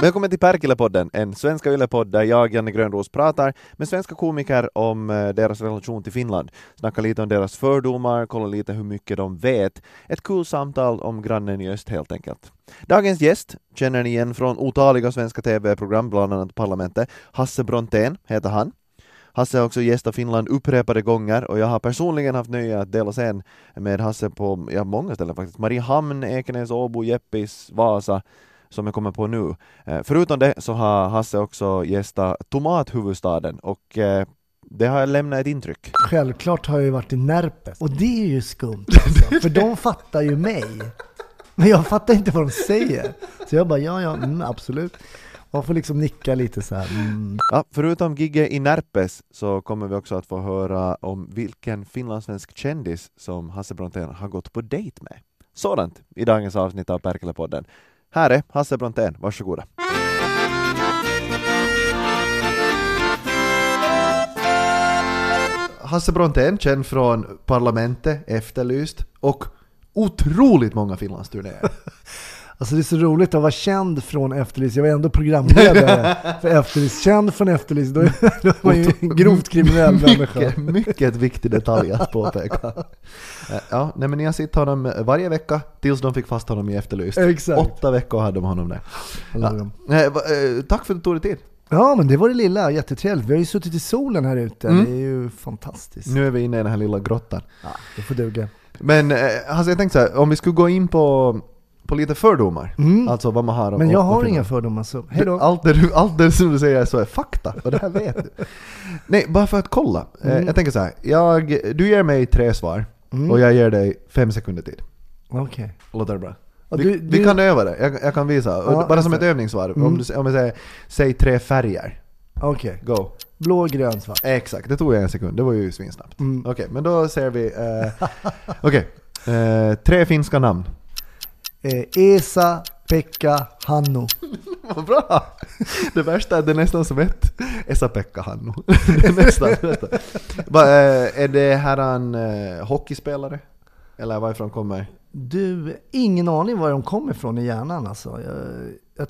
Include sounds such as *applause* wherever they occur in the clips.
Välkommen till Perkele-podden, en svenska yllepodd där jag, Janne Grönros, pratar med svenska komiker om eh, deras relation till Finland. Snackar lite om deras fördomar, kollar lite hur mycket de vet. Ett kul samtal om grannen i öst helt enkelt. Dagens gäst känner ni igen från otaliga svenska TV-program, bland annat Parlamentet. Hasse Brontén heter han. Hasse har också gästat Finland upprepade gånger och jag har personligen haft nöje att dela scen med Hasse på ja, många ställen faktiskt. Mariehamn, Ekenäs, Åbo, Jeppis, Vasa som jag kommer på nu. Eh, förutom det så har Hasse också gästat Tomathuvudstaden och eh, det har lämnat ett intryck. Självklart har jag ju varit i Närpes. Och det är ju skumt *laughs* alltså, för de fattar ju mig. Men jag fattar inte vad de säger. Så jag bara, ja ja, mm, absolut. Man får liksom nicka lite så här. Mm. Ja, förutom gigget i Närpes så kommer vi också att få höra om vilken finlandssvensk kändis som Hasse Brontén har gått på dejt med. Sådant i dagens avsnitt av Perkele-podden. Här är Hasse Brontén, varsågoda. Hasse Brontén, känd från Parlamentet, Efterlyst och otroligt många Finlandsturnéer. *laughs* Alltså det är så roligt att vara känd från Efterlyst. Jag var ändå programledare *laughs* för Efterlyst. Känd från Efterlyst, då är man ju en grovt kriminell människa. mycket, viktig detalj att påpeka. *laughs* Eh, Ja, nej men ni har sett honom varje vecka tills de fick fast honom i Efterlyst. Exakt. Åtta veckor hade de honom där. Ja. Eh, eh, Tack för att du tog dig tid. Ja, men det var det lilla. Jättetrevligt. Vi har ju suttit i solen här ute. Mm. Det är ju fantastiskt. Nu är vi inne i den här lilla grottan. Ja, det får duga. Men eh, alltså jag tänkte så här, om vi skulle gå in på, på lite fördomar, Mm. alltså vad man har Men jag har inga fördomar så, hej då. Allt det, du, allt det som du säger så är fakta, och det här vet du. *laughs* Nej, bara för att kolla. Eh, Mm. Jag tänker så här, jag, du ger mig tre svar, Mm. och jag ger dig fem sekunder tid. Okej. Låter det bra? Vi, du- vi du- kan öva det, jag, jag kan visa. Ja, bara som ett övningssvar. Mm. Om, du, om jag säger, säg tre färger. Okej. Go. Blå, grön, svart. Exakt, det tog jag en sekund, det var ju svinsnabbt. Mm. Okej, men då ser vi... Eh, *laughs* Okej, eh, tre finska namn. Eh, Esa, Pekka, Hannu. *laughs* Vad bra! Det värsta är att det är nästan som ett Esa-Pekka Hannu. *laughs* Det är nästan, nästan. Va, eh, är det här en eh, hockeyspelare? Eller varifrån kommer? Du, ingen aning var de kom ifrån i hjärnan alltså. Jag, jag,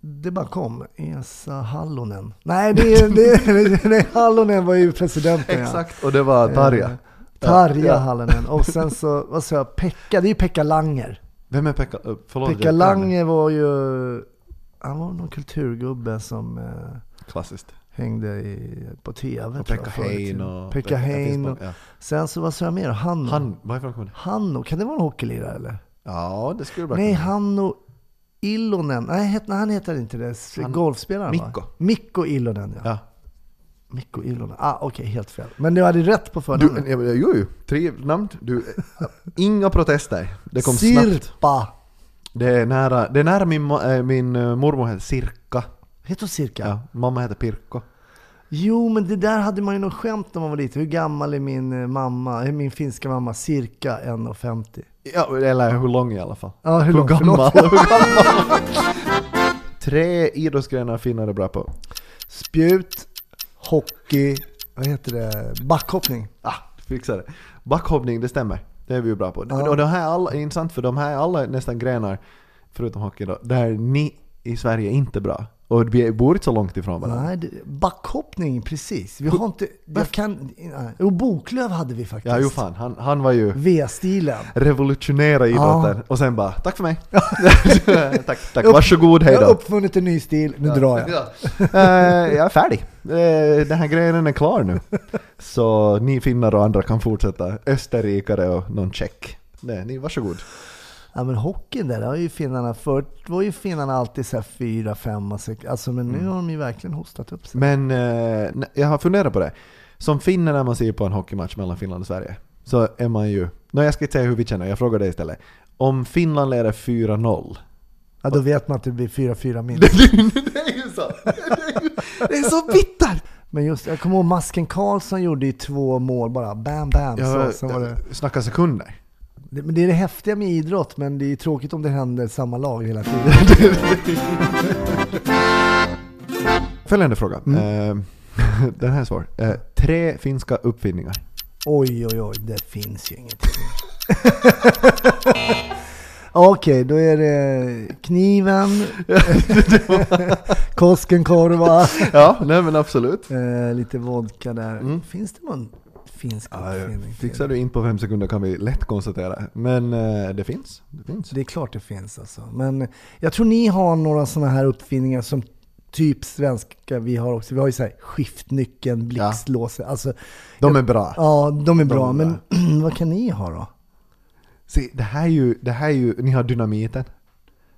det bara kom. Esa Hallonen. Nej, det, är- det, nej, Hallonen var ju presidenten ja. Exakt, och det var Tarja. Eh, Tarja Ja. Hallonen. Och sen så, vad sa jag, Pekka, det är ju Pekka Langer. Vem är Pekka? Uh, förlåt, Pekka jag- Langer var ju, han var någon kulturgubbe som eh, Klassiskt. hängde i, på TV. Och tror Pekka jag, förr i Hein tiden. och... Pekka Hein. Och, Ja. sen så, vad sa jag mer? Hanno. Han, varifrån kommer det? Hanno, kan det vara en hockeylirare eller? Ja, det skulle det Nej, kunna vara. Hanno Illonen. Nej, het, nej, han heter inte det. Han- Golfspelaren Mikko. va? Mikko Illonen, ja. Ja. Mikko Illonen. Ah, Okej, helt fel. Men du hade rätt på förnamnet. jo, jo, tre namn. Du, eh, inga protester. Det kom snabbt. Sirpa. Det är nära, det är nära min, äh, min eh, mormor heter Sirka. Heter hon Cirka? Ja, mamma heter Pirkko. Jo, men det där hade man ju något skämt när man var liten. Hur gammal är min eh, mamma? Är min finska mamma? Cirka 1,50. Ja, eller hur lång i alla fall. Ja, hur Hur långt? gammal? Hur gammal? Tre idrottsgrenar finnar är bra på. Spjut, hockey, vad heter det? Backhoppning. Ah, fixar det. Backhoppning, det stämmer. Det är vi ju bra på. Ja. Och de här alla, är intressant för de här är alla nästan grenar, förutom hockey då, där ni i Sverige är inte bra. Och vi bor inte så långt ifrån varandra. Nej, det, backhoppning, precis. Vi har inte, jag kan, nej. Jo, Boklöv hade vi faktiskt. Ja, jo fan. Han, han var ju V-stilen. revolutionera idrotten och sen bara tack för mig. *laughs* tack, tack. Upp- Varsågod, hej Jag har då. uppfunnit en ny stil, nu drar jag. Ja. Eh, jag är färdig. Eh, den här grejen är klar nu. Så ni finnar och andra kan fortsätta. Österrikare och någon tjeck. Nej, ni varsågod. Ja men hockeyn där, har ju finnarna förut var ju finnarna alltid så här fyra, fem och sex, alltså men nu Mm. har de ju verkligen hostat upp sig. Men eh, jag har funderat på det. Som finne när man ser på en hockeymatch mellan Finland och Sverige så är man ju... Nej, jag ska inte säga hur vi känner, jag frågar dig istället. Om Finland leder 4-0 Ja då vet man att det blir 4-4 minst. *laughs* det är ju så! *laughs* Det är, så bittert! Men just, jag kommer ihåg Masken Karlsson gjorde ju två mål bara, bam bam. Jag så, sen var det, snackar sekunder. Det, men det är det häftiga med idrott, men det är tråkigt om det händer samma lag hela tiden. *laughs* Följande fråga. Mm. Eh, den här är svår. Eh, tre finska uppfinningar. Oj oj oj, det finns ju ingenting. *laughs* Okej, då är det kniven, *laughs* Koskenkorva, Ja, nej men absolut. eh, lite vodka där. Mm. Finns det någon finsk Ja, uppfinning? fixar du in på fem sekunder kan vi lätt konstatera. Men eh, det finns. Det finns. Det är klart det finns alltså. Men jag tror ni har några sådana här uppfinningar som typ svenska vi har också. Vi har ju så här skiftnyckeln, blixtlåset. Alltså, De är bra. ja, de är bra. är men *clears throat* vad kan ni ha då? Se, det här är ju, det här är ju, ni har dynamiten.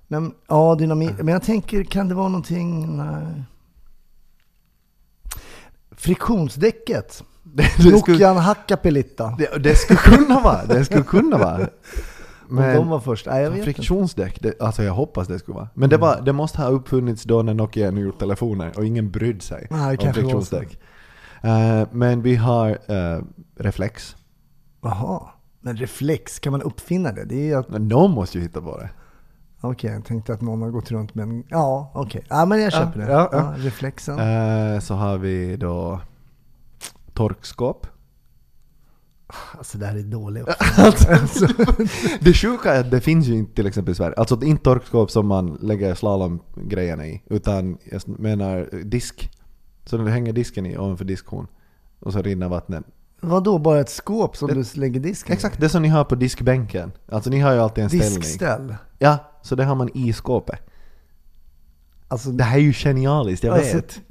Men- ja, dynamit. Men jag tänker, kan det vara någonting? Nej. Friktionsdäcket. Nokian Hakkapeliitta. det, det skulle kunna vara, det skulle kunna vara. *laughs* Om de Men var först. Nej, jag vet friktionsdäck, det, alltså jag hoppas det skulle vara. Men det, var, det måste ha uppfunnits då när Nokia hade gjort telefoner och ingen brydde sig Nej, om friktionsdäck. Eh, men vi har eh, reflex. Jaha. Men reflex, kan man uppfinna det? Det är att, Men någon måste ju hitta på det. okej, jag tänkte att någon har gått runt med en, ja, okej. Ja, men jag köper det. ja, ja. reflexen. Eh, så har vi då torkskåp. Alltså det här är dålig uppfinning. *laughs* alltså, Det sjuka är att det finns ju inte till exempel i Sverige. Alltså inte torkskåp som man lägger slalomgrejerna i. Utan jag menar disk. Så när du hänger disken i ovanför diskhon. Och så rinner vattnet. Vadå, bara ett skåp som Det- du lägger disken i? Exakt, det som ni har på diskbänken. Alltså ni har ju alltid en ställning. Diskställ. Ja, så det har man i skåpet. Alltså, Det här är ju genialiskt, jag Alltså, vet.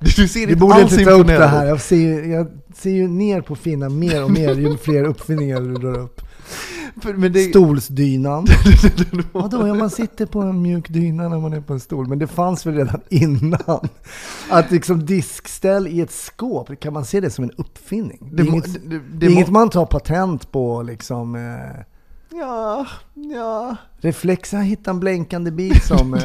Du ser inte borde alls inte ta upp det här. Jag ser, ju- jag ser ju ner på Finna mer och mer ju fler uppfinningar du drar upp. Men det, Stolsdynan. *laughs* Vadå, ja, man sitter på en mjuk dyna när man är på en stol. Men det fanns väl redan *laughs* innan? Att liksom diskställ i ett skåp, kan man se det som en uppfinning? Det är, det, må- inget, det, det, är inget man tar patent på liksom. Eh, Ja, ja. reflex, jag hittade en blänkande bil som... Eh,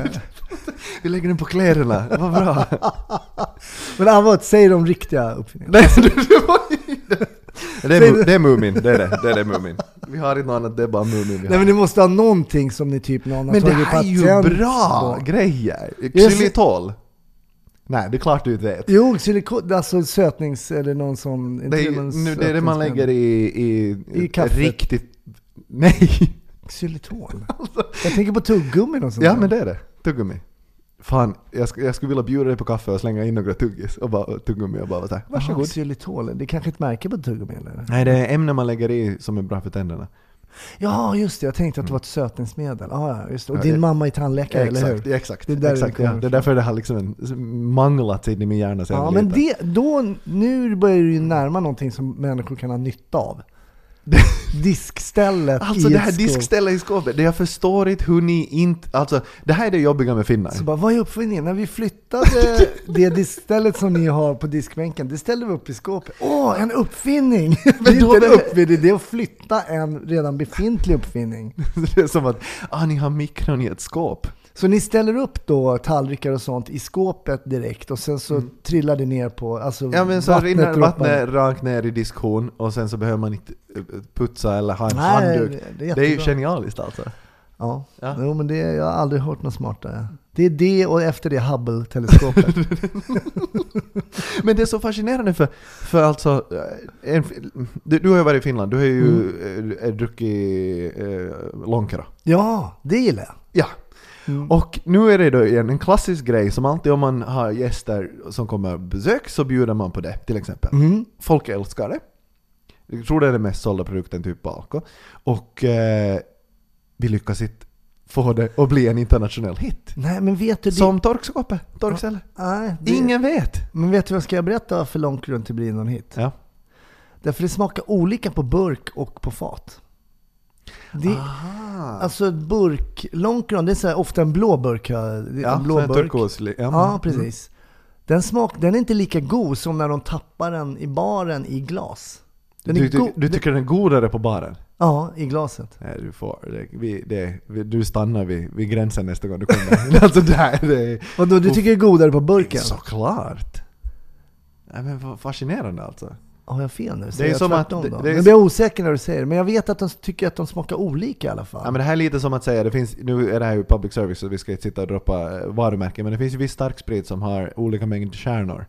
*laughs* Vi lägger den på kläderna, vad bra. *laughs* men Avot, säg de riktiga uppfinningarna. Nej, det, det, var *laughs* det, är, det är Mumin, det är det. Det är det Mumin. Vi har inte något annat, det är bara Mumin vi Nej har. men det måste ha någonting som ni typ någon har Men det tagit här är ju patent bra på. grejer! Xylitol. Nej, det är klart du inte vet. Jo, silikon, alltså sötnings eller någon som... Det är, nu, det är det man lägger i, i, I kaffet. riktigt... Nej! Xylitol? *laughs* Jag tänker på tuggummi och sånt Ja där. men det är det. Tuggummi. Fan, jag, sk- jag skulle vilja bjuda dig på kaffe och slänga in några tuggis och bara tuggummi och bara såhär, varsågod. Xylitol, det är kanske ett märke på tuggummi eller? Nej, det är ämnen man lägger i som är bra för tänderna. Ja, just det. Jag tänkte att det var ett sötningsmedel. Ah, ja, just det. Och Ja, din det- mamma är tandläkare, eller exakt, hur? exakt. Det är exakt det ja. Det är därför det har liksom manglat sig i min hjärna sen Ja, men var liten. det, då, nu börjar du ju närma någonting som människor kan ha nytta av. *laughs* Diskstället Alltså i det här diskstället i skåpet, det jag förstår inte hur ni inte... Alltså det här är det jobbiga med finnar. Så bara, vad är uppfinningen? När vi flyttade *laughs* det diskstället som ni har på diskbänken, det ställde vi upp i skåpet. Åh, en uppfinning! *laughs* Det är inte en uppfinning, det är att flytta en redan befintlig uppfinning. det är som att, ah ni har mikron i ett skåp. Så ni ställer upp då tallrikar och sånt i skåpet direkt och sen så trillar det ner på, alltså Mm. Ja men så vattnet rinner vattnet rakt ner i diskhon och sen så behöver man inte eh, putsa eller ha en Nej, handduk. det är Det är ju genialiskt alltså. Ja, Ja. Jo, men det, jag har aldrig hört något smartare. Det är det och efter det Hubble-teleskopet. *laughs* Men det är så fascinerande för, för alltså, eh, en, du, du har ju varit i Finland, du har ju Mm. eh, druckit eh, Lonkero. ja, det gillar jag. Ja. Mm. Och nu är det då igen en klassisk grej som alltid om man har gäster som kommer på besök så bjuder man på det till exempel. Mm. Folk älskar det. Jag tror det är den mest sålda produkten typ på Alko. Och eh, vi lyckas inte få det att bli en internationell hit. Nej, men vet du, det, Som torkskåpet, torkställe. nej, det, Ingen vet! Men vet du vad jag ska berätta varför långt runt det blir någon hit? Ja. Därför det smakar olika på burk och på fat. Det. Alltså burk, långgrund, det är så ofta en blå burk. ja, en blå en burk. turkoslig. Ja, Ja, mm. precis. Den, smak, den är inte lika god som när de tappar den i baren i glas. Den Du, du, du tycker den är godare på baren? Ja, i glaset. Nej, du får. Det, vi, det, vi, du stannar vid, vid gränsen nästa gång du kommer. *laughs* alltså det här, det. Vadå, du tycker det är godare på burken? Såklart! Nej men fascinerande alltså. Har jag fel nu? Det är Säger jag som att- det- det är Nu blir jag osäker när du säger det, men jag vet att de tycker att de smakar olika i alla fall. Ja, men det här är lite som att säga, det finns, nu är det här ju public service så vi ska inte sitta och droppa eh, varumärken, men det finns ju viss starksprit som har olika mängd kärnor.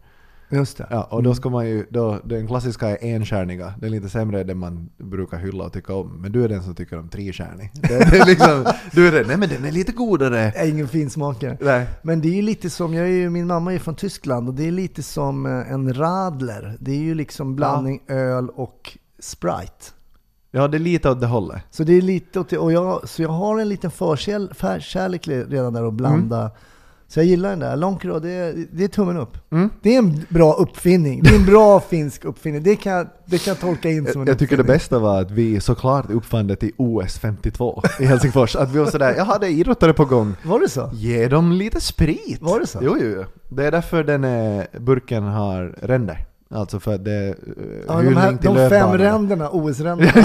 Just det. Ja, och då ska man ju, då, den klassiska är enstjärniga, den är lite sämre den man brukar hylla och tycka om. Men du är den som tycker om. Det, *laughs* det är liksom, du är den, nej men den är lite godare. Jag är ingen finsmakare. Nej. Men det är ju lite som, jag är ju, min mamma är från Tyskland och det är lite som eh, en radler. Det är ju liksom blandning öl och Sprite. Ja, det är lite åt det hållet. Så det är lite åt det, och jag, så jag har en liten förkärlek redan där att blanda. Så jag gillar den där. Lonkero, det, det är tummen upp. Mm. Det är en bra uppfinning. Det är en bra finsk uppfinning. Det kan, det kan jag tolka in som en jag tycker det uppfinning. bästa var att vi såklart uppfann det till OS 52 i Helsingfors. Att vi var sådär, jaha det är idrottare på gång. Var det så? Ge dem lite sprit! Var det så? Jo, jo, jo. Det är därför den burken har ränder. Alltså för att det är eh, Ja, de, hyllning här, till de fem ränderna, OS-ränderna. *laughs*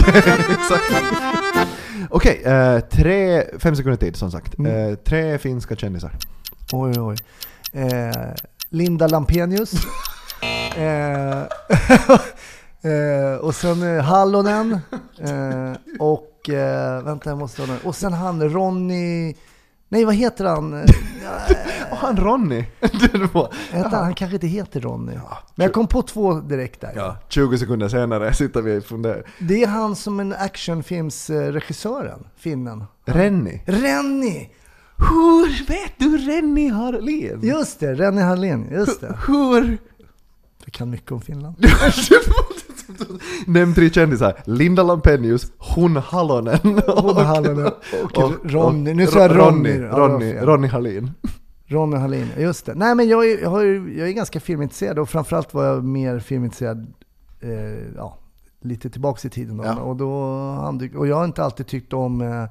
Okej, eh, tre, fem sekunder tid som sagt. Mm. Eh, tre finska kändisar. Oj, oj. Eh, Linda Lampenius. *laughs* eh, *laughs* eh, och sen eh, Hallonen. Eh, och eh, vänta, jag måste ha. Och sen han Ronny... Nej, vad heter han? *laughs* Och han Ronny! Heter han? han kanske inte heter Ronny. Men jag kom på två direkt där. ja, 20 sekunder senare sitter vi och funderar. Det är han som en actionfilmsregissören, finnen. Renny. Renny! Hur vet du Renny Harlin? Just det, Renny Harlin. Just det. Hur? Jag kan mycket om Finland. *laughs* Nämn tre kändisar. Linda Lampenius, hon Halonen Hon Hallonen och, och- Ronny. Nu sa jag Ronny. Ronny, Ronny, Hallin. Ronny Hallin, just det. Nej men jag är, jag, ju- jag är ganska filmintresserad och framförallt var jag mer filmintresserad eh, ja, lite tillbaks i tiden. Då. Ja. Och, då, och jag har inte alltid tyckt om eh,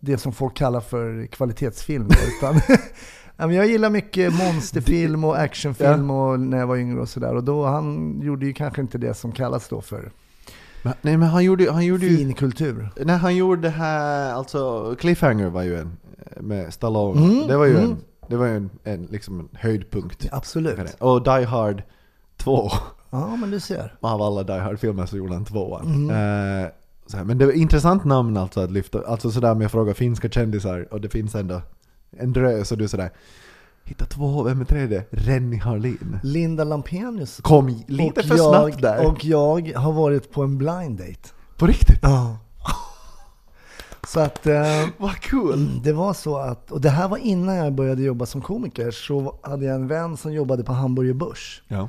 det som folk kallar för kvalitetsfilm. *laughs* Utan jag gillar mycket monsterfilm och actionfilm och när jag var yngre och sådär. Och då han gjorde ju kanske inte det som kallas då för nej men han gjorde, han gjorde ju... fin kultur. När han gjorde det här, alltså Cliffhanger var ju en, med Stallone. Mm, det var ju mm. en, det var en, en, liksom en höjdpunkt. Absolut. Och Die Hard 2. Ja, men du ser. Av alla Die Hard-filmer så gjorde han tvåan. Mm. Så här, men det var ett intressant namn alltså att lyfta. Alltså sådär med jag frågar finska kändisar och det finns ändå en drös och du är sådär Hitta två, vem är tredje? Renny Harlin. Linda Lampenius. Kom lite för jag, snabbt där. Och jag har varit på en blind date. På riktigt? Ja. Så att eh, Vad kul! det var så att, och det här var innan jag började jobba som komiker, så hade jag en vän som jobbade på Hamburger Börs. Ja.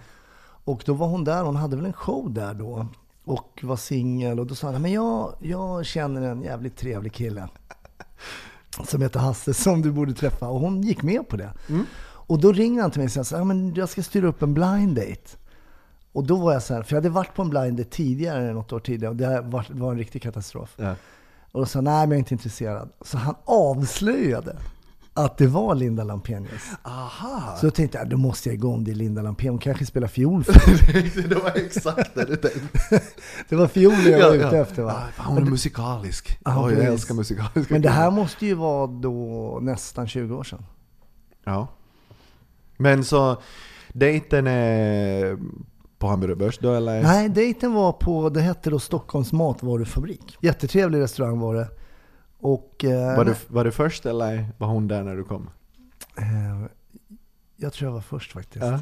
Och då var hon där, hon hade väl en show där då. Och var singel och då sa hon, men jag, jag känner en jävligt trevlig kille. Som heter Hasse, som du borde träffa. Och hon gick med på det. Och då ringer han till mig och säger men jag ska styra upp en blind date. Och då var jag så här, för jag hade varit på en blind date tidigare, något år tidigare, och det var, var en riktig katastrof. Ja. Och då sa han, nej men jag är inte intresserad. Så han avslöjade att det var Linda Lampenius. Aha! Så då tänkte jag, då måste jag igång, det är Linda Lampenius, hon kanske spelar fiol *laughs* för det var exakt det du tänkte. *laughs* Det var fiolen jag var ute efter va? Ah, fan, hon är musikalisk. Ja, Oj, jag älskar musikaliska Men det här måste ju vara då nästan 20 år sedan. Ja. Men så, dejten är på Hamburger Börs då eller? Nej, dejten var på, det hette då Stockholms matvarufabrik. Jättetrevlig restaurang var det. Och eh, Var du, var du först eller var hon där när du kom? eh, jag tror jag var först faktiskt. Ja.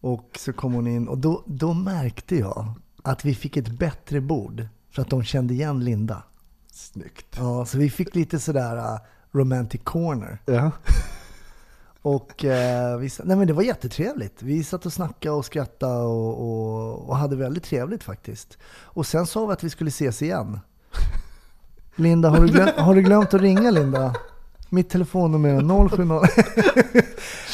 Och så kom hon in och då, då märkte jag att vi fick ett bättre bord. För att de kände igen Linda. Snyggt. Ja, så vi fick lite sådär uh, romantic corner. Ja. *laughs* Och eh, vi, nej men det var jättetrevligt. Vi satt och snackade och skrattade och, och, och hade väldigt trevligt faktiskt. Och sen sa vi att vi skulle ses igen. Linda, har du, *laughs* glömt, har du glömt att ringa Linda? Mitt telefonnummer är 070. *laughs*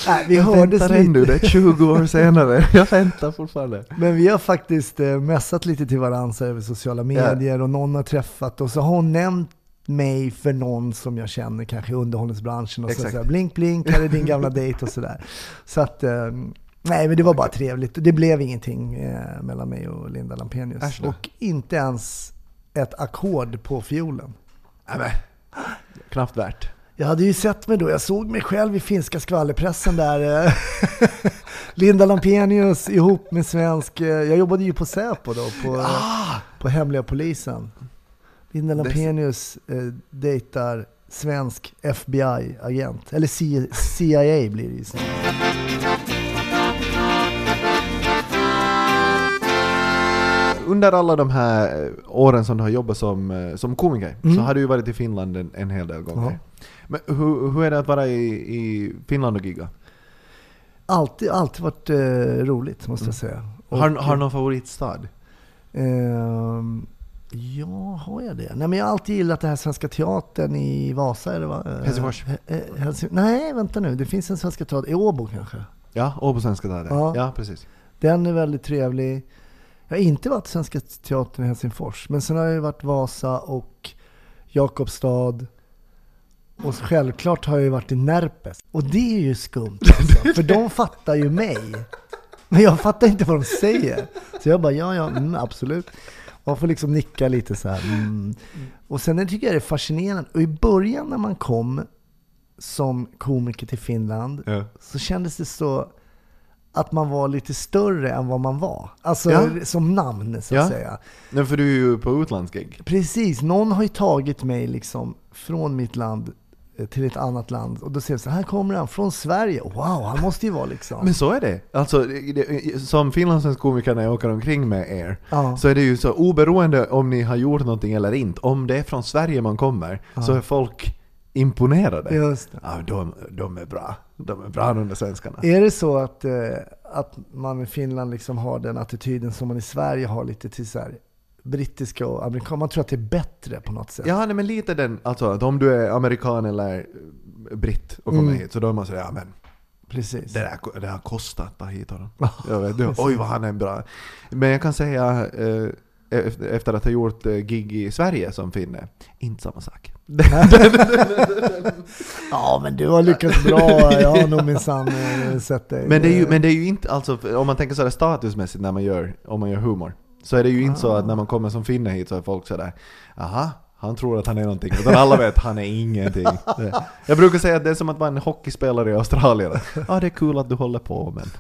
nej, vi Jag hördes lite. det är 20 år senare. *laughs* Jag väntar fortfarande. Men vi har faktiskt eh, messat lite till varandra så över sociala medier och någon har träffat och så har hon nämnt mig för någon som jag känner kanske i underhållningsbranschen och så, Exakt. så här, blink blink, här är din gamla dejt och sådär. Så att, eh, nej men det var bara trevligt. Det blev ingenting eh, mellan mig och Linda Lampenius. Och inte ens ett ackord på fiolen. Nej, men. Knappt värt. Jag hade ju sett mig då, jag såg mig själv i finska skvallerpressen där. eh, *laughs* Linda Lampenius ihop med svensk, eh, jag jobbade ju på Säpo då, på, Ah! på hemliga polisen. Linda Lampenius eh, dejtar svensk FBI-agent, eller CIA blir det ju sen. under alla de här eh, åren som du har jobbat som, eh, som komiker Mm. så har du ju varit i Finland en, en hel del gånger. Men hur, hur är det att vara i, i Finland och gigga? Alltid, alltid varit eh, roligt måste jag säga. Och, Har, har du någon favoritstad? ehm, ja, har jag det? Nej men jag har alltid gillat den här Svenska Teatern i Vasa. Eller vad? Eh, Helsingfors. eh, eh, Helsing- Nej, vänta nu. Det finns en Svenska Teater i Åbo kanske. Ja, Åbo Svenska Teatern. Ja. Ja. precis. Den är väldigt trevlig. Jag har inte varit Svenska Teatern i Helsingfors, men sen har jag ju varit Vasa och Jakobstad. Och självklart har jag ju varit i Närpes. Och det är ju skumt *laughs* alltså, för de fattar ju mig. Men jag fattar inte vad de säger. Så jag bara, ja, ja, mm, absolut. Man får liksom nicka lite så här. Mm. Och sen tycker jag det är fascinerande. Och i början när man kom som komiker till Finland Ja. så kändes det så att man var lite större än vad man var. Alltså Ja. som namn så att Ja. säga. Nej, för du är ju på utlandsgig. Precis, någon har ju tagit mig liksom från mitt land eh, till ett annat land och då ser jag så här kommer han från Sverige. Wow, han måste ju vara liksom. Men så är det. Alltså, det- som finlandssvensk komiker när jag åker omkring med er, Ja. så är det ju så oberoende om ni har gjort någonting eller inte, om det är från Sverige man kommer, så är folk imponerade. Just det. Ja, de, de är bra. De är bra de där svenskarna. Är det så att, eh, att man i Finland liksom har den attityden som man i Sverige har lite till så här, brittiska och amerikanska? Man tror att det är bättre på något sätt. Ja, nej, men lite den, alltså att om du är amerikan eller eh, britt och kommer Mm. hit, så då är man sådär, ja men Precis. det, där, det har kostat att ta hit honom. *laughs* Jag vet, du, oj vad han är bra. Men jag kan säga, eh, efter, att ha gjort eh, gig i Sverige som finne, inte samma sak. *laughs* Ja, men du har lyckats bra. Jag har nog minsann eh, sett dig. Men det, är ju, men det är ju inte, alltså om man tänker sådär statusmässigt när man gör, om man gör humor, så är det ju inte så att när man kommer som finne hit så är folk sådär, aha, han tror att han är någonting, utan alla vet att han är ingenting. Jag brukar säga att det är som att vara en hockeyspelare i Australien. Ja, det är kul att du håller på, men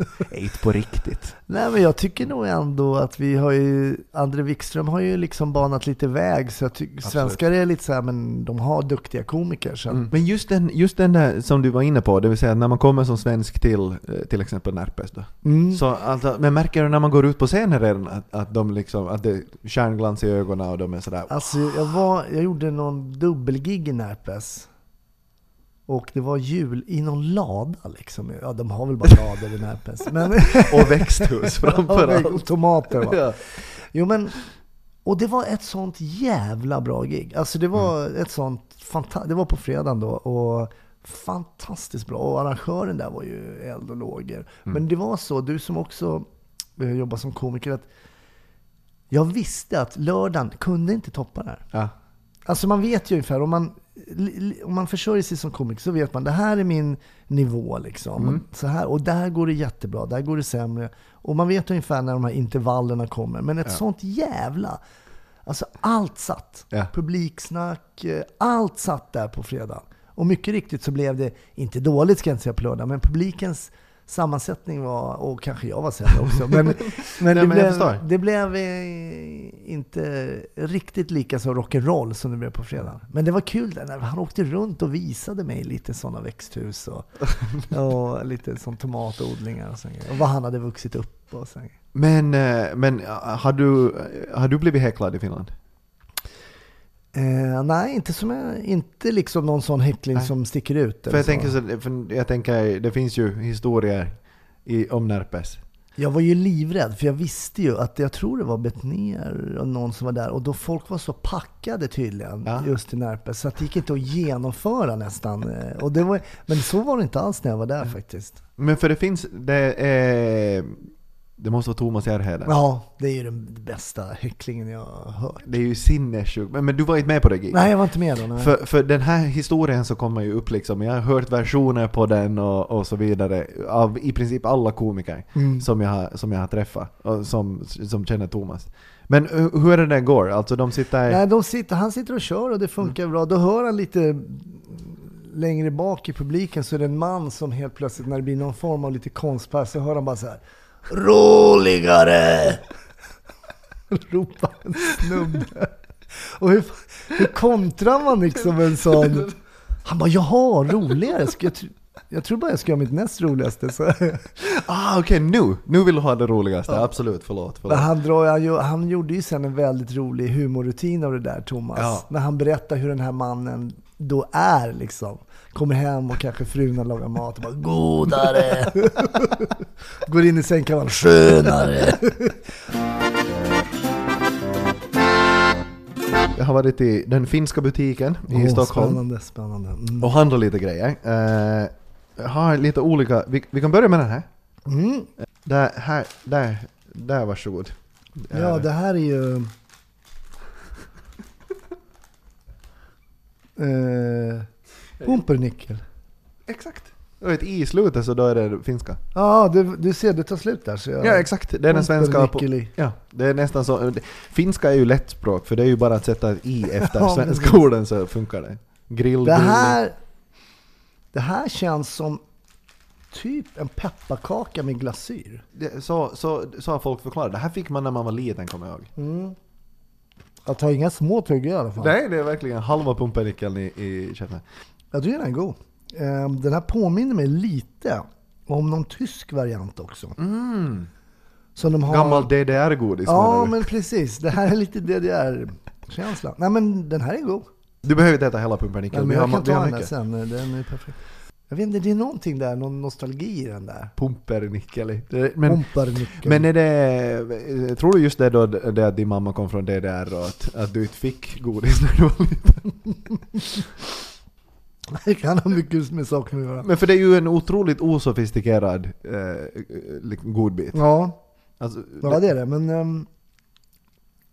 inte på riktigt. Nej men jag tycker nog ändå att vi har ju, André Wikström har ju liksom banat lite väg så jag tycker svenskar är lite så här, men de har duktiga komiker så Mm. Men just den, just den där som du var inne på, det vill säga när man kommer som svensk till eh, till exempel Närpes då. mm. Så alltså, men märker du när man går ut på scenen redan att, att de liksom, att det är stjärnglans i ögonen och de är sådär Alltså jag, var, jag gjorde någon dubbelgig i Närpes. Och det var jul i någon lada liksom. Ja de har väl bara lador i Närpes. Men, *laughs* Och växthus *laughs* framförallt. och tomater va. Ja. Jo men, och det var ett sånt jävla bra gig. Alltså det var ett sånt, det var på fredagen då och fantastiskt bra. Och arrangören där var ju eld och lågor. Men det var så, du som också eh, jobbar som komiker, att jag visste att lördagen kunde inte toppa det här. Ja. Alltså man vet ju ungefär, om man, om man försörjer sig som komiker så vet man det här är min nivå. Liksom. Så här, och där går det jättebra, där går det sämre. Och man vet ungefär när de här intervallerna kommer. Men ett sånt jävla... Alltså allt satt. Ja. Publiksnack, eh, allt satt där på fredag. Och mycket riktigt så blev det, inte dåligt ska jag inte säga på lördag, men publikens sammansättning var, och kanske jag var sämre också, men, *laughs* men, Nej, det, förstår. blev, det blev eh, inte riktigt lika så rock'n'roll som det blev på fredag. Men det var kul där, när han åkte runt och visade mig lite sådana växthus och, *laughs* och lite som tomatodlingar och, så, och vad han hade vuxit upp och så. Men, eh, men eh, har, du, har du blivit häcklad i Finland? Eh, nej, inte, som jag, inte liksom någon sån häckling Nej. som sticker ut. För jag, så. tänker så, för jag tänker, det finns ju historier i, om Närpes. Jag var ju livrädd, för jag visste ju att jag tror det var Betnér och någon som var där. Och då folk var så packade tydligen, Ja. just i Närpes, så att det gick inte att genomföra nästan. Eh, Och det var, men så var det inte alls när jag var där faktiskt. Men för det finns, det är, det måste vara Thomas Järheden. Ja, det är ju den bästa häcklingen jag har hört. Det är ju sinnessjukt. Men, men du var inte med på det giget? Nej, jag var inte med då. Nej. För, för den här historien så kommer ju upp liksom, jag har hört versioner på den och, och så vidare av i princip alla komiker Mm. som, jag har, som jag har träffat och som, som känner Thomas. Men hu- hur är det där går? Alltså de sitter... Nej, de sitter, han sitter och kör och det funkar bra. Då hör han lite längre bak i publiken så är det en man som helt plötsligt när det blir någon form av lite konstpass så hör han bara så här Roligare! *laughs* Ropar en snubbe. Och hur, hur kontrar man liksom en sån? Han bara jaha, roligare? Ska jag, jag tror bara jag ska göra mitt näst roligaste. Så. *laughs* Ah okej, nu! Nu vill du ha det roligaste. Absolut, förlåt. Men förlåt. han, drar, han, han gjorde ju sen en väldigt rolig humorrutin av det där, Thomas. Ja. När han berättar hur den här mannen då är liksom. Kommer hem och kanske frun har lagat mat och bara godare. *laughs* Går in i sängkammaren, skönare. Jag har varit i den finska butiken i Åh, Stockholm Spännande, spännande. Mm. och handlat lite grejer. Eh, jag har lite olika, vi, vi kan börja med den här. Mm. Där, här, där, där varsågod. Ja, det här är ju... Eh, pumpernickel. Exakt. Och ett i i slutet så då är det finska. Ja, du, du ser, det tar slut där. Så jag, Ja exakt, det är den svenska på. Ja, det är nästan så. Finska är ju lätt språk för det är ju bara att sätta ett i *laughs* efter Ja, svenska orden så funkar det. Grill, Det här, det här känns som typ en pepparkaka med glasyr. Det, så, så, så har folk förklarat. Det här fick man när man var liten kommer jag ihåg. Mm. Jag tar inga små tuggor i alla fall. Nej, det är verkligen halva pumpernickeln i, i köttet. Jag tycker den är god. Ehm, Den här påminner mig lite om någon tysk variant också. Mm. Som de har... Gammal DDR-godis Ja, men precis. Det här är lite DDR-känsla. Nej, men den här är god. Du behöver inte äta hela Ja, pumpernickeln. men vi jag har, kan ta den mycket. sen. Den är perfekt. Jag vet inte, det är någonting där, någon nostalgi i den där. Pumpernickel. i. Men, Pumpernickel. men är det, tror du just det då det att din mamma kom från DDR och att, att du inte fick godis när du var liten? Det kan ha mycket med saken att göra. Men för det är ju en otroligt osofistikerad eh, godbit. Ja, Alltså, ja det är det. Men um,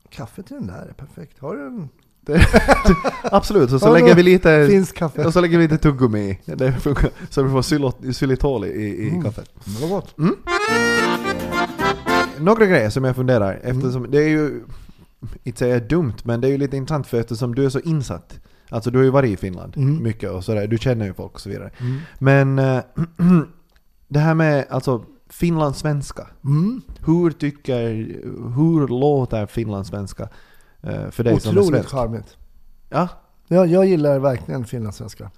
kaffe till den där är perfekt. Har du en *laughs* Absolut, och så Ja, lägger vi lite finsk kaffe? och så lägger vi lite tuggummi i. Det. Så vi får xylitol i, i Mm. kaffet. Det var gott. Några grejer som jag funderar, Mm. eftersom det är ju, inte säga dumt, men det är ju lite intressant för eftersom du är så insatt. Alltså du har ju varit i Finland Mm. mycket och sådär, du känner ju folk och så vidare. Mm. Men eh, *clears throat* det här med alltså finlandssvenska. Mm. Hur tycker, hur låter finlandssvenska för dig som är Otroligt svensk? charmigt. Ja, Jag, jag gillar verkligen finlandssvenska.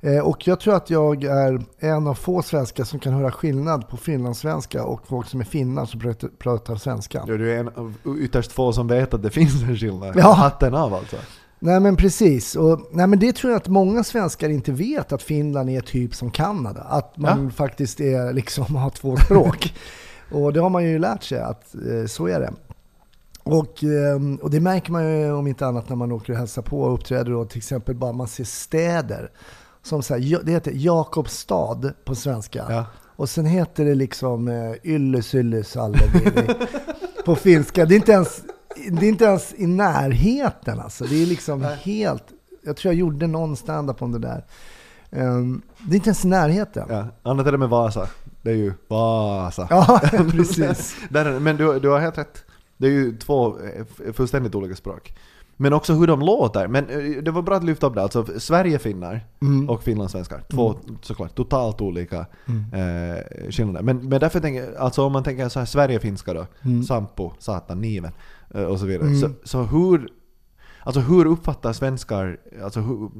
Eh, och jag tror att jag är en av få svenskar som kan höra skillnad på finlandssvenska och folk som är finnar som pratar, pratar svenska. du är en av ytterst få som vet att det finns en skillnad. Ja. Hatten av alltså. Nej men precis. Och, nej, men det tror jag att många svenskar inte vet att Finland är typ som Kanada. Att man faktiskt är liksom har två språk. *laughs* och det har man ju lärt sig att eh, så är det. Och, ehm, och det märker man ju om inte annat när man åker och hälsar på och uppträder och till exempel bara man ser städer. Som så här, det heter Jakobstad på svenska. Ja. Och sen heter det liksom eh, Ylles Ylles Allevivi *laughs* på finska. Det är, inte ens, det är inte ens i närheten alltså. Det är liksom helt... Jag tror jag gjorde någon stand-up om det där. Ehm, det är inte ens i närheten. Ja. Annat är det med Vasa. Det är ju Vasa. Ja, *laughs* precis. Där men du, du har helt rätt. Det är ju två eh, fullständigt olika språk. Men också hur de låter. Men eh, det var bra att lyfta upp det. Alltså Sverigeffinnar Mm. och finlandssvenskar. Två såklart totalt olika eh, skillnader. Men, men därför tänker jag, alltså om man tänker så här Sverigefinska då. Mm. Sampo, satan, niven eh, och så vidare. Mm. Så, så hur Alltså hur uppfattar svenskar, alltså hur,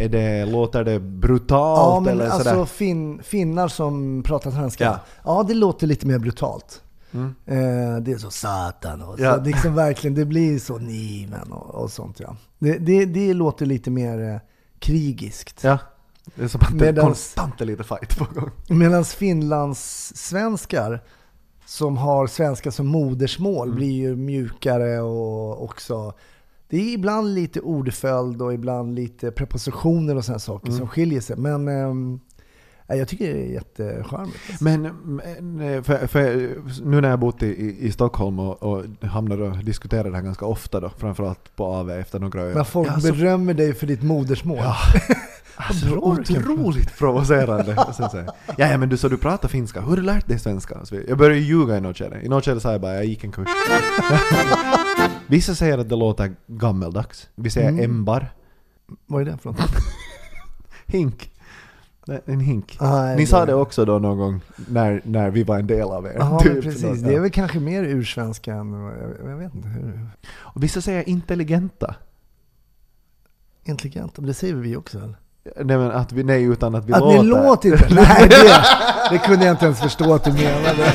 är det, låter det brutalt Ja, men eller sådär? alltså fin, finnar som pratar svenska. Ja. Ja. det låter lite mer brutalt. Mm. Eh, det är så satan och Ja. så, liksom verkligen, det blir så niven och, och sånt ja. Det, det, det låter lite mer eh, krigiskt. Ja. Det är som att det Medans- konstant är lite fight på gång. Medan Finlands svenskar som har svenska som modersmål Mm. blir ju mjukare och också det är ibland lite ordföljd och ibland lite prepositioner och sådana saker Mm. som skiljer sig. Men ehm, jag tycker det är jättecharmigt. alltså. Men, men eh, för, för, nu när jag bott i, i, Stockholm och, och hamnar och diskuterar det här ganska ofta då, framförallt på AV efter några öl. När folk Ja, så- berömmer dig för ditt modersmål. Ja. *laughs* Alltså, bra otroligt provocerande. Ja, ja men du sa du pratar finska, hur har du lärt dig svenska? Jag började ljuga i något skede. I något skede sa jag bara, jag gick en kurs. *laughs* Vissa säger att det låter gammeldags. Vi säger Mm. embar. Vad är det för något? *laughs* Hink. En hink. Nej, Ni sa det också då någon gång när, när vi var en del av er. Ja, Typ precis. Det är väl kanske mer ursvenska än, jag, jag vet inte hur. Och vissa säger intelligenta. Intelligent, men det säger vi också väl? Nej men att vi, nej utan att vi Att låter. ni låter inte? *laughs* Nej, det, det kunde jag inte ens förstå att du menade.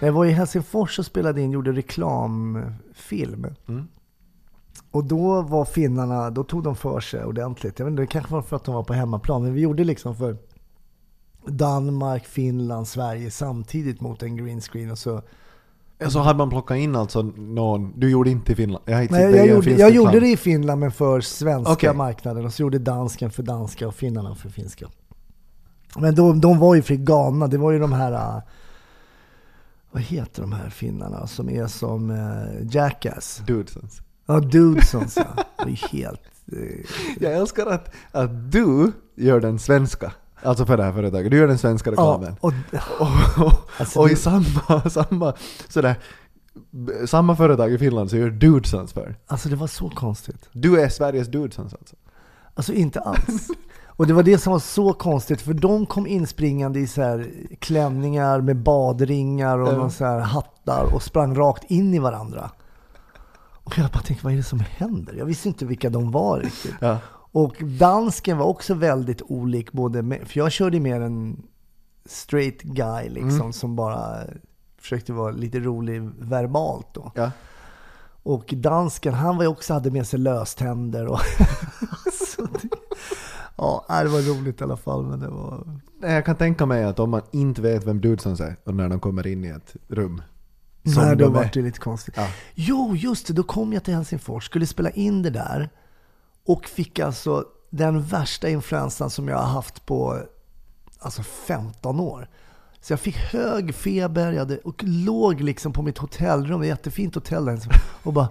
Jag var i Helsingfors och spelade in, gjorde reklamfilm. Mm. Och då var finnarna, då tog de för sig ordentligt. Jag vet inte, det kanske var för att de var på hemmaplan. Men vi gjorde liksom för Danmark, Finland, Sverige samtidigt mot en green screen. Och så Ja, Så hade man plockat in alltså någon, du gjorde inte i Finland? Jag, Nej, jag, gjorde, jag gjorde det i Finland men för svenska Okej. marknaden och så gjorde dansken för danska och finnarna för finska. Men de, de var ju för Ghana, det var ju de här, äh, vad heter de här finnarna som är som äh, Jackass? Dudesons. Ja, Dudesons ja. Det är helt... eh, Jag älskar att, att du gör den svenska, alltså för det här företaget, du gör den svenska ja, reklamen. och, Och, och, Alltså, och i samma, samma, sådär, samma företag i Finland så gör Dudesons för. alltså det var så konstigt. Du är Sveriges Dudesons alltså? Alltså inte alls. Och det var det som var så konstigt för de kom inspringande i så här klänningar med badringar och Ja. någon så här hattar och sprang rakt in i varandra. Och jag bara tänkte, vad är det som händer? Jag visste inte vilka de var riktigt. Ja. Och dansken var också väldigt olik både med, för jag körde mer en straight guy liksom som bara försökte vara lite rolig verbalt då. ja. Och dansken, han var också, hade med sig löständer och *laughs* alltså, det, Ja, det var roligt i alla fall men det var... Jag kan tänka mig att om man inte vet vem Dudesons är och när de kommer in i ett rum. Som Nej, då de var det lite konstigt. Ja. Jo, just det, då kom jag till Helsingfors, skulle spela in det där och fick alltså den värsta influensan som jag har haft på alltså 15 år. Så jag fick hög feber jag hade, och låg liksom på mitt hotellrum, ett jättefint hotell där, och bara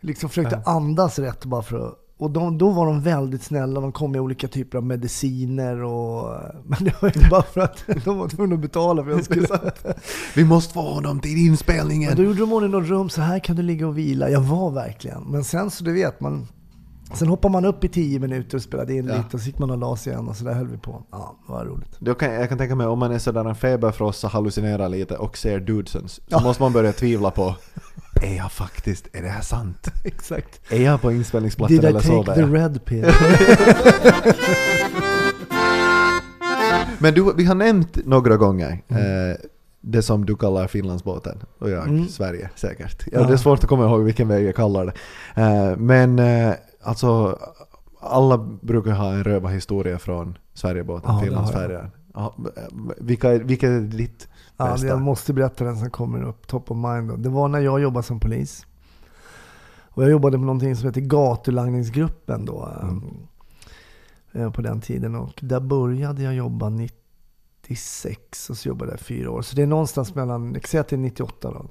liksom försökte andas rätt bara för att och de, då var de väldigt snälla, de kom med olika typer av mediciner och... *laughs* Men det var ju bara för att *laughs* de var tvungna att betala för att jag skulle... *laughs* Vi måste få honom till inspelningen! Men då gjorde de ordning något rum, så här kan du ligga och vila. Jag var verkligen. Men sen så du vet, man... Sen hoppar man upp i tio minuter och spelade in Ja. lite och så gick man och la sig igen och så där höll vi på. Ja, det var roligt. Då kan, jag kan tänka mig om man är sådär en feberfrossa, hallucinerar lite och ser Dudesons så Ja. måste man börja tvivla på Är jag faktiskt, är det här sant? *laughs* Exakt. Är jag på inspelningsplatsen Did I eller sover take the jag? red pill? *laughs* Men du, vi har nämnt några gånger eh, det som du kallar Finlandsbåten och jag Mm. Sverige säkert. Ja, Ja. Det är svårt att komma ihåg vilken väg jag kallar det. Eh, men eh, alltså alla brukar ha en rövarhistoria från Sverigebåten, Ja, Finlandsfärjan. Ja, eh, vilka, vilka är ditt Ja, jag måste berätta den som kommer upp top of mind. Då. Det var när jag jobbade som polis. Och jag jobbade på någonting som heter gatulangningsgruppen då. eh, På den tiden. Och där började jag jobba 96 och så jobbade jag fyra år. Så det är någonstans mellan, säger att det är 98 då.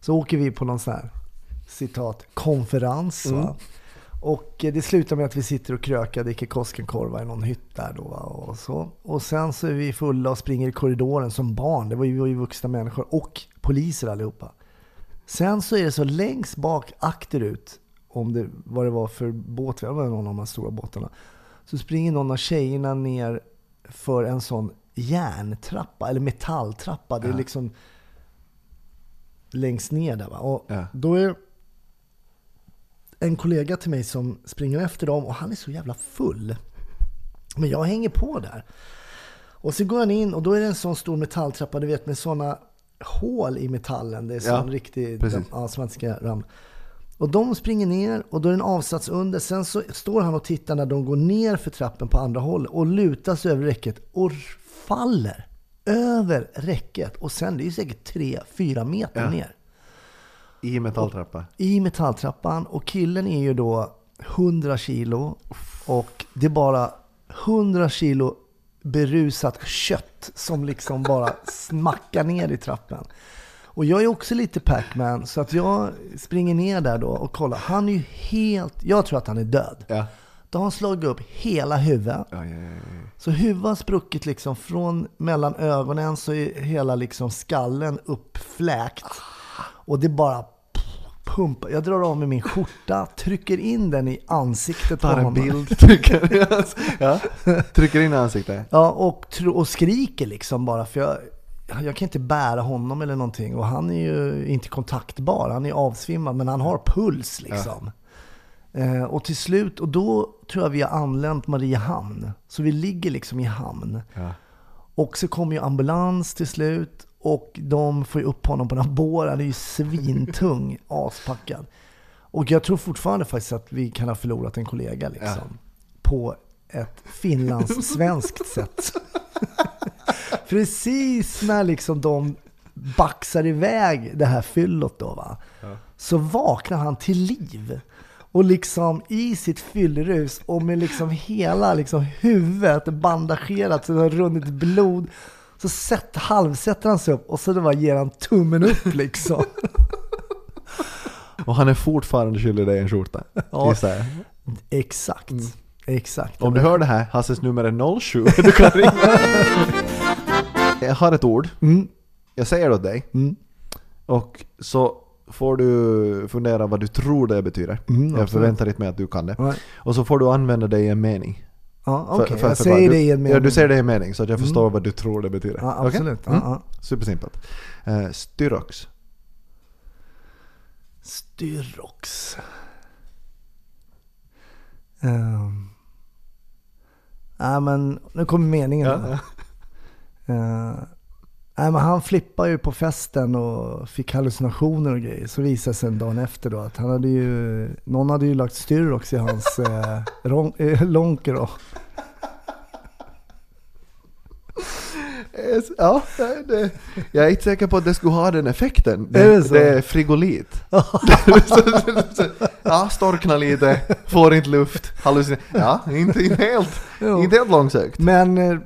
Så åker vi på någon sån här, citat, konferens. Mm. Och eh, det slutar med att vi sitter och krökar, dricker Koskenkorva i någon hytt där då. Och, så. och sen så är vi fulla och springer i korridoren som barn. Det var ju, vi var ju vuxna människor och poliser allihopa. Sen så är det så längst bak akterut, om det, vad det var för båt, det var någon av de här stora båtarna. Så springer någon av tjejerna ner för en sån järntrappa, eller metalltrappa. Det är liksom längst ner där va. Och Ja. då är en kollega till mig som springer efter dem och han är så jävla full. Men jag hänger på där. Och så går han in och då är det en sån stor metalltrappa, du vet med såna hål i metallen. Det är Ja, sån riktig, precis. ja, som man ska ramla. Och de springer ner och då är det en avsats under. Sen så står han och tittar när de går ner för trappen på andra håll och lutar sig över räcket och faller över räcket. Och sen, det är säkert 3-4 meter Ja. ner I metalltrappa. i metalltrappan och killen är ju då 100 kilo och det är bara 100 kilo berusat kött som liksom bara smackar ner i trappen. Och jag är också lite Pac-Man så att jag springer ner där då och kollar. Han är ju helt, jag tror att han är död. Ja. Då har han slagit upp hela huvudet. Ja, ja. Så huvudet har spruckit liksom från mellan ögonen så är hela liksom skallen uppfläkt. Och det bara pumpar. Jag drar av mig min skjorta, trycker in den i ansiktet på Tar en honom. bild, *laughs* trycker, ja, trycker in i ansiktet. Ja, och, och skriker liksom bara för jag, jag kan inte bära honom eller någonting och han är ju inte kontaktbar, han är avsvimmad men han har puls liksom. Eh, och till slut, och då tror jag vi har anlänt Mariehamn. Så vi ligger liksom i hamn. Ja. Och så kommer ju ambulans till slut och de får ju upp honom på den här båren. Han är ju svintung, *laughs* aspackad. Och jag tror fortfarande faktiskt att vi kan ha förlorat en kollega liksom. På ett finlandssvenskt *laughs* sätt. *laughs* Precis när liksom de baxar iväg det här fyllot då va. Så vaknar han till liv. Och liksom i sitt fyllerus och med liksom hela liksom huvudet bandagerat så det har runnit blod. Så sätter, halvsätter han sig upp och så det bara ger han tummen upp liksom. *laughs* Och han är fortfarande skyldig dig en skjorta. Ja. gissar jag. Exakt. Exakt. Om du hör det här, Hasses nummer är 07. *laughs* Du kan ringa. Jag har ett ord. Mm, Jag säger det åt dig. mm, Och så får du fundera vad du tror det betyder. mm, jag förväntar inte mig att du kan det. Nej. Och så får du använda det i en mening. Ja, okej. för- Jag säger du, det i en mening. Ja, du säger det i en mening så att jag Mm. förstår vad du tror det betyder. Ja, absolut. Mm. Ja, ja. Supersimpelt. Uh, styrox. Styrox. Um. Nej men, nu kommer meningen. Ja, då. Nej, men han flippade ju på festen och fick hallucinationer och grejer. Så visade det sig en dag efter då att han hade ju, någon hade ju lagt Styrox i hans eh, ron, eh, lonker då. Eh, Ja, det, jag är inte säker på att det skulle ha den effekten. Det, Är det så? det är frigolit. *laughs* ja, storknar lite, får inte luft, hallucinerar. Ja, inte, inte, helt, Jo. inte helt långsökt. Men eh,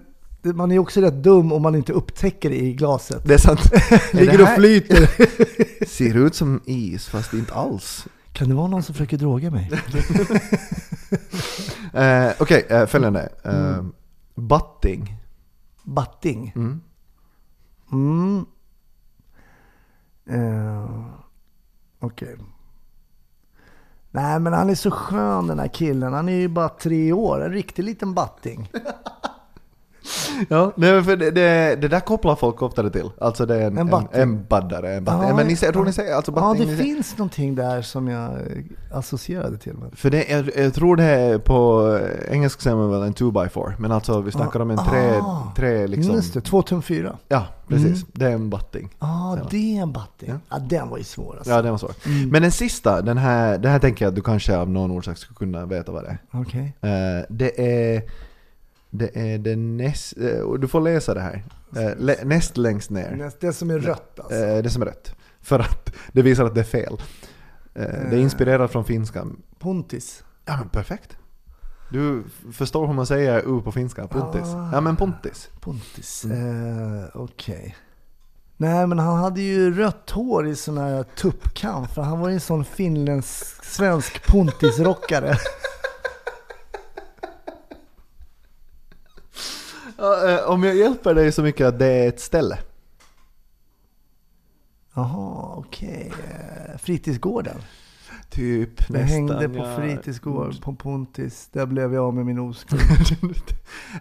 man är också rätt dum om man inte upptäcker det i glaset. Det är sant. *laughs* Ligger och flyter. *laughs* Ser ut som is fast inte alls. Kan det vara någon som försöker droga mig? *laughs* Eh, Okej, eh, följande. Eh, Batting. Batting. Mm. Mm. Uh, Okej. Nej men han är så skön den här killen. Han är ju bara tre år. En riktig liten batting. Ja, nej, för det, det, det där kopplar folk oftare till. Alltså det är en, En en, batting. en baddare, en. Ja, men ni, jag tror ni säger alltså Ja batting. det ni säger- finns någonting där som jag eh, associerade till. Men. För det, jag, jag tror det är på eh, engelska säger man väl en 2x4. Men alltså vi snackar om en tre, Ah. tre liksom. Just det, två tum fyra. Ja, precis. Mm. Det är en batting. Ja ah, man. det är en batting. Ja. Ja. den var ju svår alltså. Ja, det var så. Mm. Men den sista, den här, det här tänker jag att du kanske av någon orsak skulle kunna veta vad det är. Okej. Eh, det är det är det näst, eh, du får läsa det här. Eh, näst längst ner. Det som är rött alltså. Eh, det som är rätt. För att det visar att det är fel. Det är inspirerat från finskan. Pontis. Ja men perfekt. Du förstår hur man säger u på finska, puntis. Ah. Ja men pontis. Pontis. Mm. Eh, Okej. Nej men han hade ju rött hår i sån här tuppkam. För han var ju en sån finländsk svensk pontisrockare. *laughs* Ja, eh, om jag hjälper dig så mycket att det är ett ställe. Jaha, okej. Eh, Fritidsgården. Typ Jag nästan. hängde på ja. fritidsgården på Pontis. Där blev jag av med min oskuld. *laughs*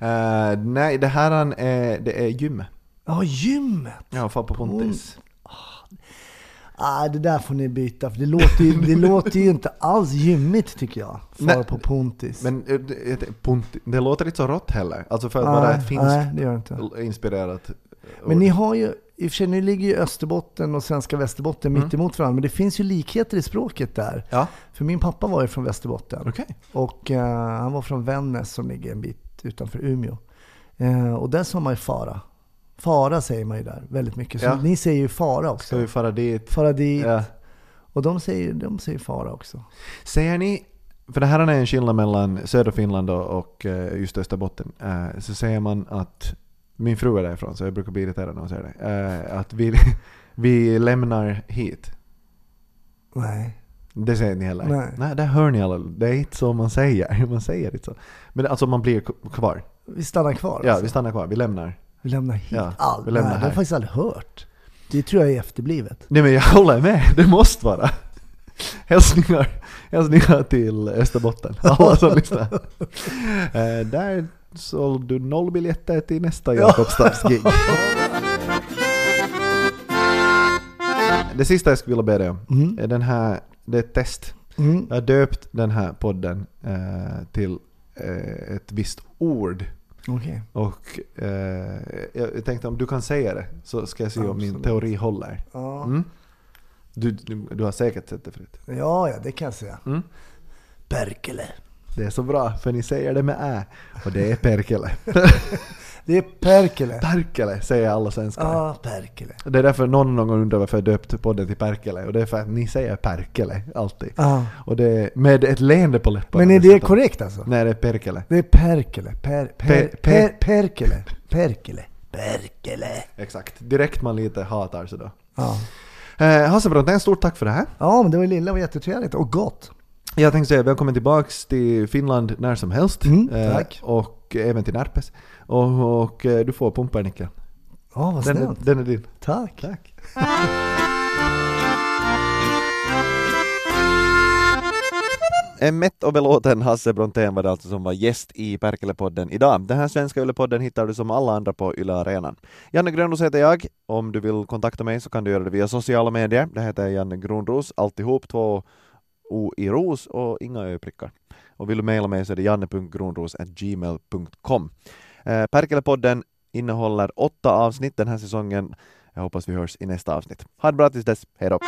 Eh, nej, det här är, det är gym. Ja, gymmet. Ja, fan på pontis. Ah, det där får ni byta. För det låter ju, det låter ju inte alls gymmigt tycker jag. Far på Pontis. Men eh, det, det- låter inte så rått heller. Alltså för att nej, vara ett finskt Nej, inspirerat Men ni har ju, i och för sig nu ligger ju Österbotten och svenska Västerbotten Mm. mitt emot varandra. Men det finns ju likheter i språket där. Ja, För min pappa var ju från Västerbotten. okej. Och eh, han var från Vännäs som ligger en bit utanför Umeå. Eh, och där sa man ju fara. Fara säger man ju där väldigt mycket. Så Ja. ni säger ju fara också. Ska vi fara dit? Fara dit. Ja. Och de säger, de säger fara också. Säger ni, för det här är en skillnad mellan södra Finland och, eh, just Österbotten, eh, så säger man att, min fru är därifrån så jag brukar bli irriterad när hon säger det, eh, att vi, *laughs* vi lämnar hit. Nej. Det säger ni heller? Nej. Nej, det hör ni alla. Det är inte så man säger. *laughs* Man säger inte så. Men alltså man blir kvar. Vi stannar kvar Ja, alltså. vi stannar kvar. Vi lämnar. Vi lämnar hit. Ja, Allt. vi lämnar Nej, det har jag här. faktiskt aldrig hört. Det tror jag är efterblivet. Nej men jag håller med. Det måste vara. Hälsningar, hälsningar till Österbotten. *laughs* Alla som lyssnar. Eh, där sålde du noll biljetter till nästa Jakobstads gig. det sista jag skulle vilja be dig om, Mm. är den här, det är ett test. Mm. Jag har döpt den här podden eh, till eh, ett visst ord. Okej. Och eh, jag tänkte om du kan säga det så ska jag se om min Absolut. teori håller. Ja. Mm? Du, du, du har säkert sett det förut. ja, ja, det kan jag säga. Mm? Perkele. Det är så bra för ni säger det med ä och det är perkele. *laughs* Det är Perkele. Perkele säger alla svenskar. Ja, Perkele. Det är därför någon någon gång undrar varför jag döpte podden till Perkele och det är för att ni säger Perkele alltid. Ja. Och det är med ett leende på läpparna. Men är det korrekt alltså? Nej, det är Perkele. Det är Perkele. Per, per, Per- per, per- Perkele. Perkele. Perkele. Exakt. Direkt man lite hatar så då. Ja. Eh, Hasse Brontén, stort tack för det här. ja, men det var lilla det var jättetrevligt och gott. Jag tänkte säga välkommen tillbaks till Finland när som helst. Mm, Eh, tack. och även till Närpes. Och, och eh, du får pumparnyckeln. Ja, vad Den, är- snällt. den är din. Tack. Tack. *laughs* En mätt och belåten Hasse Brontén var det alltså som var gäst i Perkele-podden idag. Den här svenska Yle-podden hittar du som alla andra på Yle Arenan. Janne Grönros heter jag. Om du vill kontakta mig så kan du göra det via sociala medier. Det heter Janne Grönros, alltihop två O i ros och inga ö-prickar. Och vill du mejla mig så är det janne.gronros.gmail.com. Eh, Perkele-podden innehåller åtta avsnitt den här säsongen. Jag hoppas vi hörs i nästa avsnitt. Ha det bra tills dess, hej då!